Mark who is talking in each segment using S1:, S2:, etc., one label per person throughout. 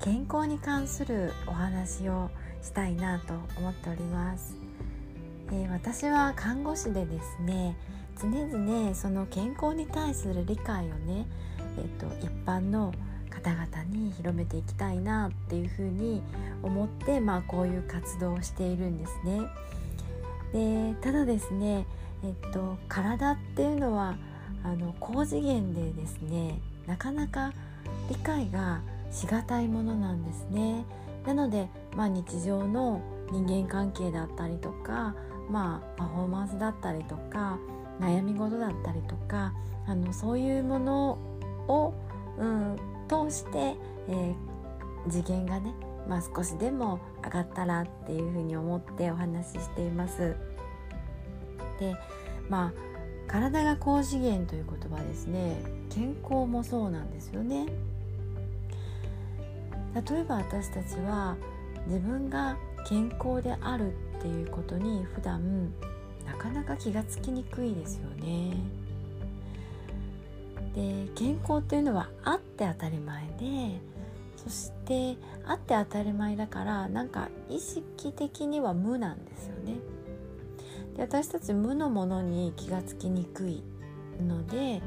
S1: 健康に関するお話をしたいなと思っております、えー、私は看護師でですね常々その健康に対する理解をね、えーと、一般の方々に広めていきたいなっていうふうに思って、まあ、こういう活動をしているんですね。でただですね、えっと、体っていうのはあの高次元でですねなかなか理解がしがたいものなんですねなので、まあ、日常の人間関係だったりとか、まあ、パフォーマンスだったりとか悩み事だったりとかあのそういうものを、うん、通して、えー、次元がね、まあ、少しでも上がったらっていうふうに思ってお話ししています。でまあ体が高次元という言葉ですね健康もそうなんですよね。例えば私たちは自分が健康であるっていうことに普段なかなか気がつきにくいですよね。で健康っていうのはあって当たり前でそしてあって当たり前だからなんか意識的には無なんですよね。で私たち無のものに気がつきにくいので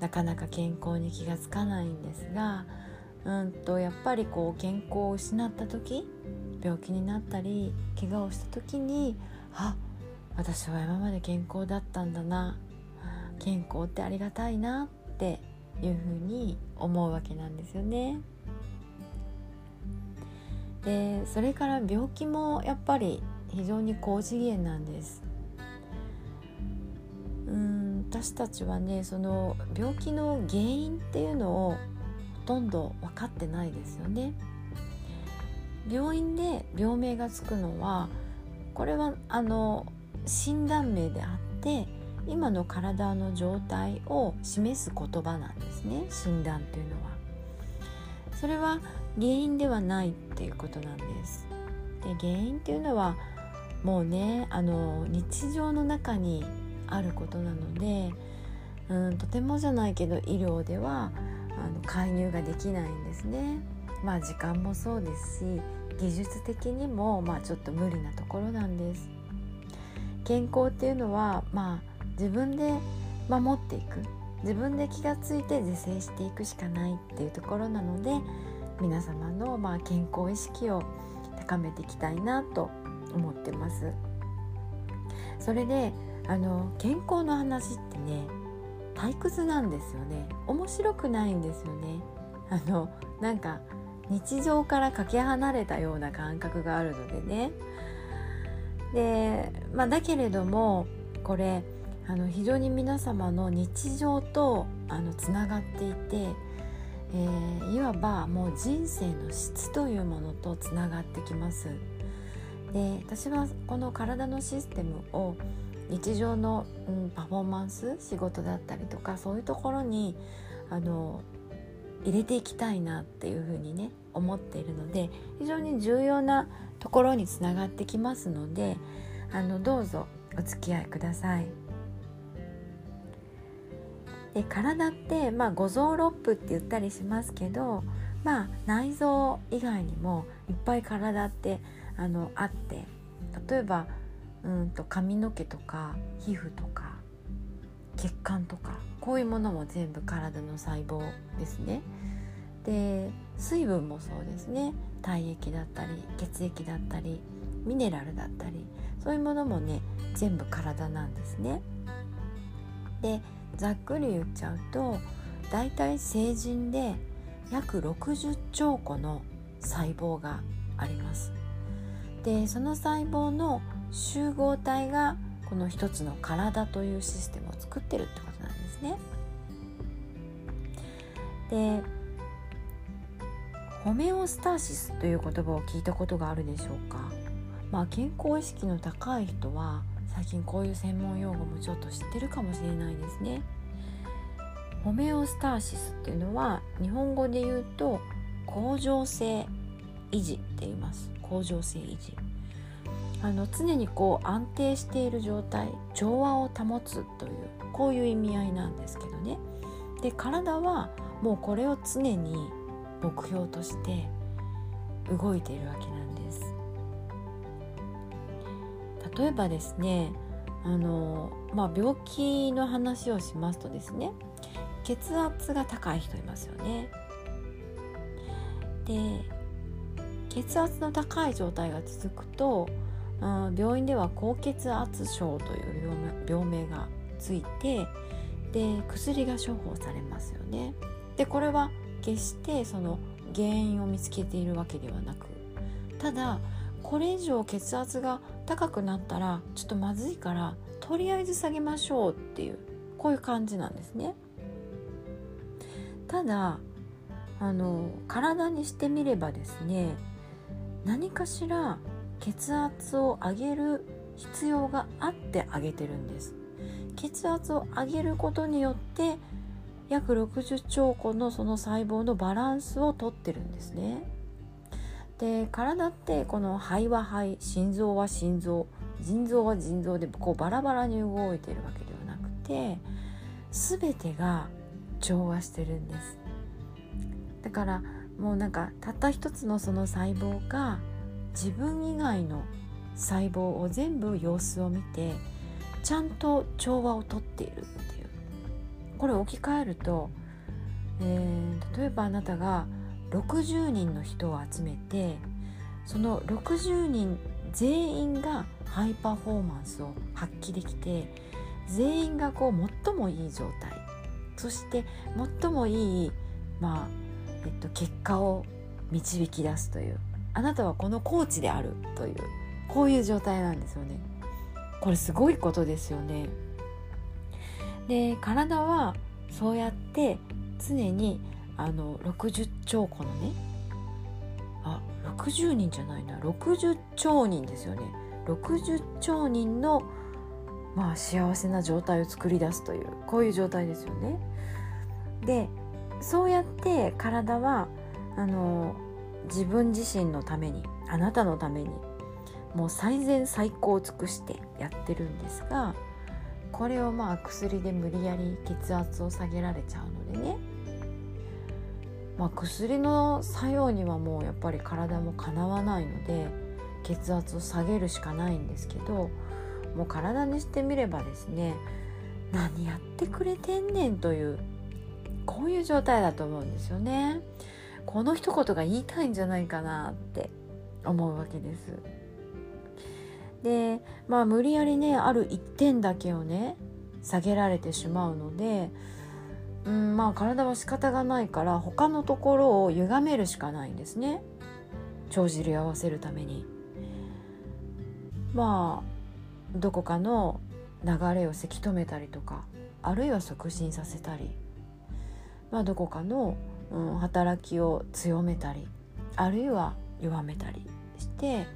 S1: なかなか健康に気がつかないんですがうんとやっぱりこう健康を失った時病気になったり怪我をした時にあ私は今まで健康だったんだな健康ってありがたいなっていうふうに思うわけなんですよね。でそれから病気もやっぱり非常に高次元なんです。うん私たちはねその病気の原因っていうのをとんど分かってないですよね。病院で病名がつくのはこれはあの診断名であって今の体の状態を示す言葉なんですね診断というのは。それは原因ではないっていうことなんです。で原因っていうのはもうねあの日常の中にあることなのでうんとてもじゃないけど医療ではあの介入ができないんですね。まあ時間もそうですし技術的にもまあちょっと無理なところなんです。健康っていうのはまあ自分で守っていく自分で気がついて是正していくしかないっていうところなので皆様のまあ健康意識を高めていきたいなと思ってます。それであの健康の話ってね退屈なんですよね。面白くないんですよね。あのなんか日常からかけ離れたような感覚があるのでね。で、まあ、だけれどもこれあの非常に皆様の日常とあのつながっていて、えー、いわばもう人生の質というものとつながってきます。で私はこの体のシステムを日常の、うん、パフォーマンス仕事だったりとかそういうところにあの入れていきたいなっていうふうにね思っているので非常に重要なところにつながってきますのであのどうぞお付き合いください。で体って、まあ、五臓六腑って言ったりしますけど、まあ、内臓以外にもいっぱい体ってあのあって例えばうんと髪の毛とか皮膚とか血管とかこういうものも全部体の細胞ですね。で水分もそうですね体液だったり血液だったりミネラルだったりそういうものもね全部体なんですね。でざっくり言っちゃうとだいたい成人で約60兆個の細胞があります。でその細胞の集合体がこの一つの体というシステムを作ってるってことなんですね。でホメオスターシスという言葉を聞いたことがあるでしょうか、まあ、健康意識の高い人は最近こういう専門用語もちょっと知ってるかもしれないですね。ホメオスターシスっていうのは日本語で言うと恒常性維持って言います恒常性維持あの常にこう安定している状態調和を保つというこういう意味合いなんですけどね。で体はもうこれを常に目標として動いているわけなんです。例えばですねあの、まあ、病気の話をしますとですね血圧が高い人いますよね。で血圧の高い状態が続くと、病院では高血圧症という病名がついてで薬が処方されますよね。でこれは決してその原因を見つけているわけではなくただこれ以上血圧が高くなったらちょっとまずいからとりあえず下げましょうっていうこういう感じなんですね。ただあの体にしてみればですね何かしら血圧を上げる必要があって上げてるんです。血圧を上げることによって約60兆個のその細胞のバランスをとってるんですね。で体ってこの肺は肺心臓は心臓腎臓は腎臓でこうバラバラに動いてるわけではなくて全てが調和してるんです。だからもうなんかたった一つのその細胞が自分以外の細胞を全部様子を見てちゃんと調和をとっているっていう。これ置き換えると、えー、例えばあなたが60人の人を集めてその60人全員がハイパフォーマンスを発揮できて全員がこう最もいい状態。そして最もいい、まあ、えっと、結果を導き出すという。あなたはこのコーチであるというこういう状態なんですよね。これすごいことですよね。で体はそうやって常にあの60兆個のねあ60人じゃないな60兆人ですよね60兆人のまあ幸せな状態を作り出すというこういう状態ですよね。でそうやって体はあの自分自身のためにあなたのためにもう最善最高を尽くしてやってるんですがこれをまあ薬で無理やり血圧を下げられちゃうのでね、まあ、薬の作用にはもうやっぱり体もかなわないので血圧を下げるしかないんですけどもう体にしてみればですね何やってくれてんねんというこういう状態だと思うんですよね。この一言が言いたいんじゃないかなって思うわけです。でまあ無理やりねある1点だけをね下げられてしまうのでうんまあ体は仕方がないから他のところを歪めるしかないんですね。帳尻合わせるために。まあどこかの流れをせき止めたりとかあるいは促進させたりまあ、どこかの、うん、働きを強めたりあるいは弱めたりして、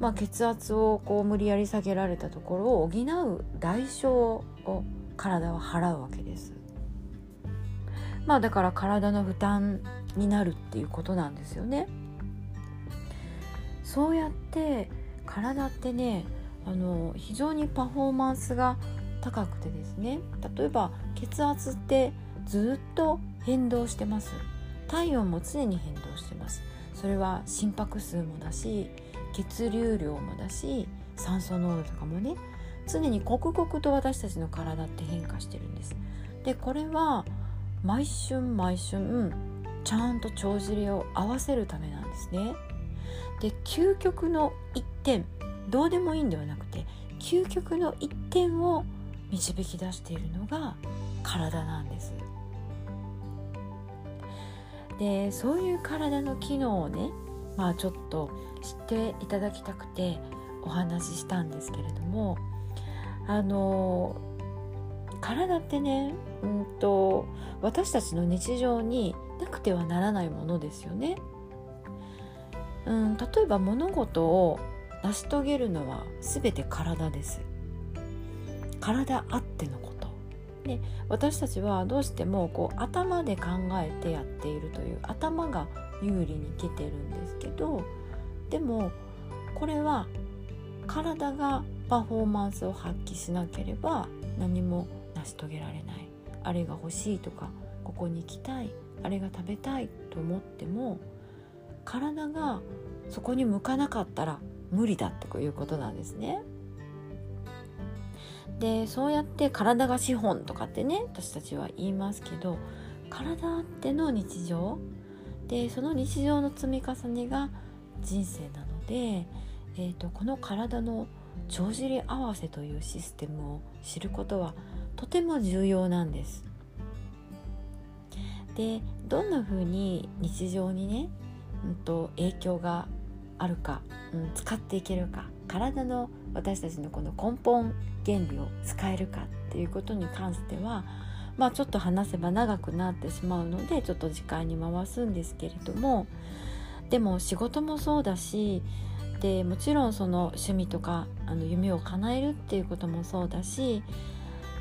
S1: まあ、血圧をこう無理やり下げられたところを補う代償を体は払うわけです。まあだから体の負担になるっていうことなんですよね。そうやって体ってねあの非常にパフォーマンスが高くてですね例えば血圧ってずっと変動してます。体温も常に変動してます。それは心拍数もだし血流量もだし酸素濃度とかもね。常に刻々と私たちの体って変化してるんです。でこれは毎春毎春ちゃんと帳尻を合わせるためなんですね。で究極の一点どうでもいいんではなくて究極の一点を導き出しているのが体なんです。でそういう体の機能をねまあちょっと知っていただきたくてお話ししたんですけれどもあの体ってね、うんと、私たちの日常になくてはならないものですよね。うん、例えば物事を成し遂げるのは全て体です体あってのこで私たちはどうしてもこう頭で考えてやっているという頭が有利に来てるんですけどでもこれは体がパフォーマンスを発揮しなければ何も成し遂げられないあれが欲しいとかここに行きたいあれが食べたいと思っても体がそこに向かなかったら無理だということなんですね。でそうやって体が資本とかってね私たちは言いますけど体あっての日常でその日常の積み重ねが人生なので、えーと、この体の帳尻合わせというシステムを知ることはとても重要なんです。でどんな風に日常にね、うんと、影響があるか、うん、使っていけるか体の私たちのこの根本原理を使えるかっていうことに関してはまあちょっと話せば長くなってしまうのでちょっと時間に回すんですけれどもでも仕事もそうだしでもちろんその趣味とかあの夢を叶えるっていうこともそうだし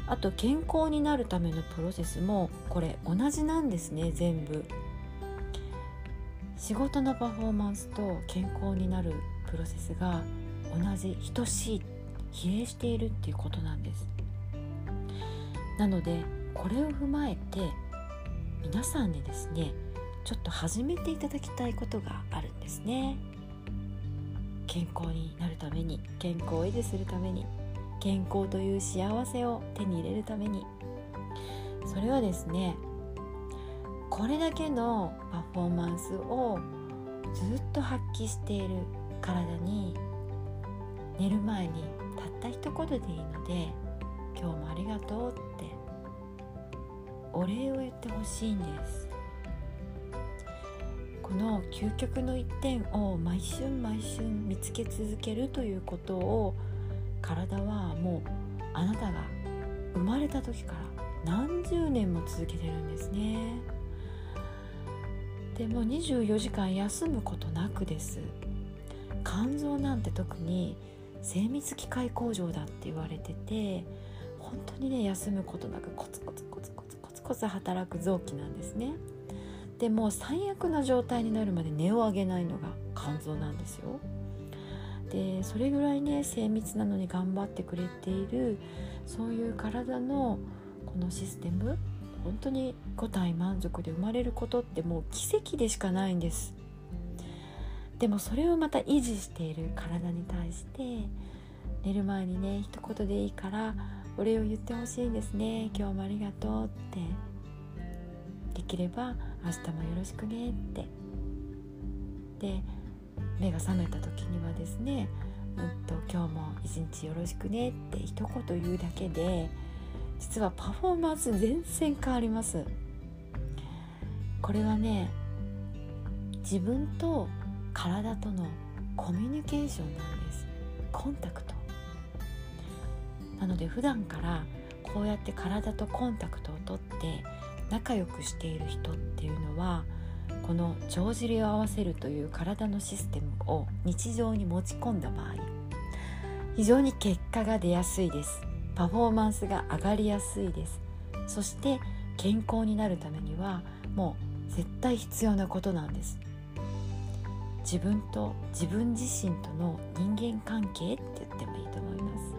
S1: あと健康になるためのプロセスもこれ同じなんですね全部。仕事のパフォーマンスと健康になるプロセスが同じ等しい比例しているっていうことなんです。なのでこれを踏まえて皆さんにですねちょっと始めていただきたいことがあるんですね。健康になるために健康を維持するために健康という幸せを手に入れるために。それはですねこれだけのパフォーマンスをずっと発揮している体に寝る前にたった一言でいいので「今日もありがとう」ってお礼を言ってほしいんですこの究極の一点を毎春毎春見つけ続けるということを体はもうあなたが生まれた時から何十年も続けてるんですね。でも24時間休むことなくです肝臓なんて特に精密機械工場だって言われてて本当にね休むことなくコツコツコツコツコツコツ働く臓器なんですね。でもう最悪な状態になるまで根を上げないのが肝臓なんですよ。でそれぐらいね精密なのに頑張ってくれているそういう体のこのシステム本当に五体満足で生まれることってもう奇跡でしかないんです。でもそれをまた維持している体に対して寝る前にね一言でいいからお礼を言ってほしいんですね。今日もありがとうって。できれば明日もよろしくねって。で目が覚めた時にはですねうんと今日も一日よろしくねって一言言うだけで実はパフォーマンス全然変わります。これはね自分と体とのコミュニケーションなんです。コンタクト。なので普段からこうやって体とコンタクトをとって仲良くしている人っていうのはこの帳尻を合わせるという体のシステムを日常に持ち込んだ場合非常に結果が出やすいです。パフォーマンスが上がりやすいです。そして健康になるためにはもう絶対必要なことなんです。自分と自分自身との人間関係って言ってもいいと思います。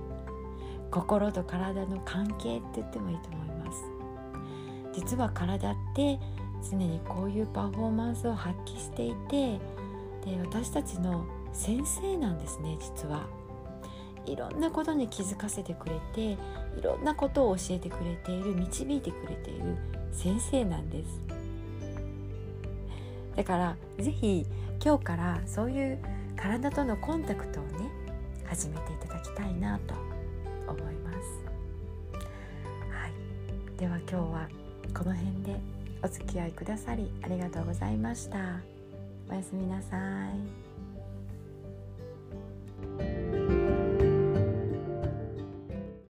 S1: 心と体の関係って言ってもいいと思います。実は体って常にこういうパフォーマンスを発揮していてで私たちの先生なんですね実は。いろんなことに気づかせてくれていろんなことを教えてくれている導いてくれている先生なんです。だから是非今日からそういう体とのコンタクトをね始めていただきたいなと思います。はい。では今日はこの辺でお付き合いくださりありがとうございました。おやすみなさい。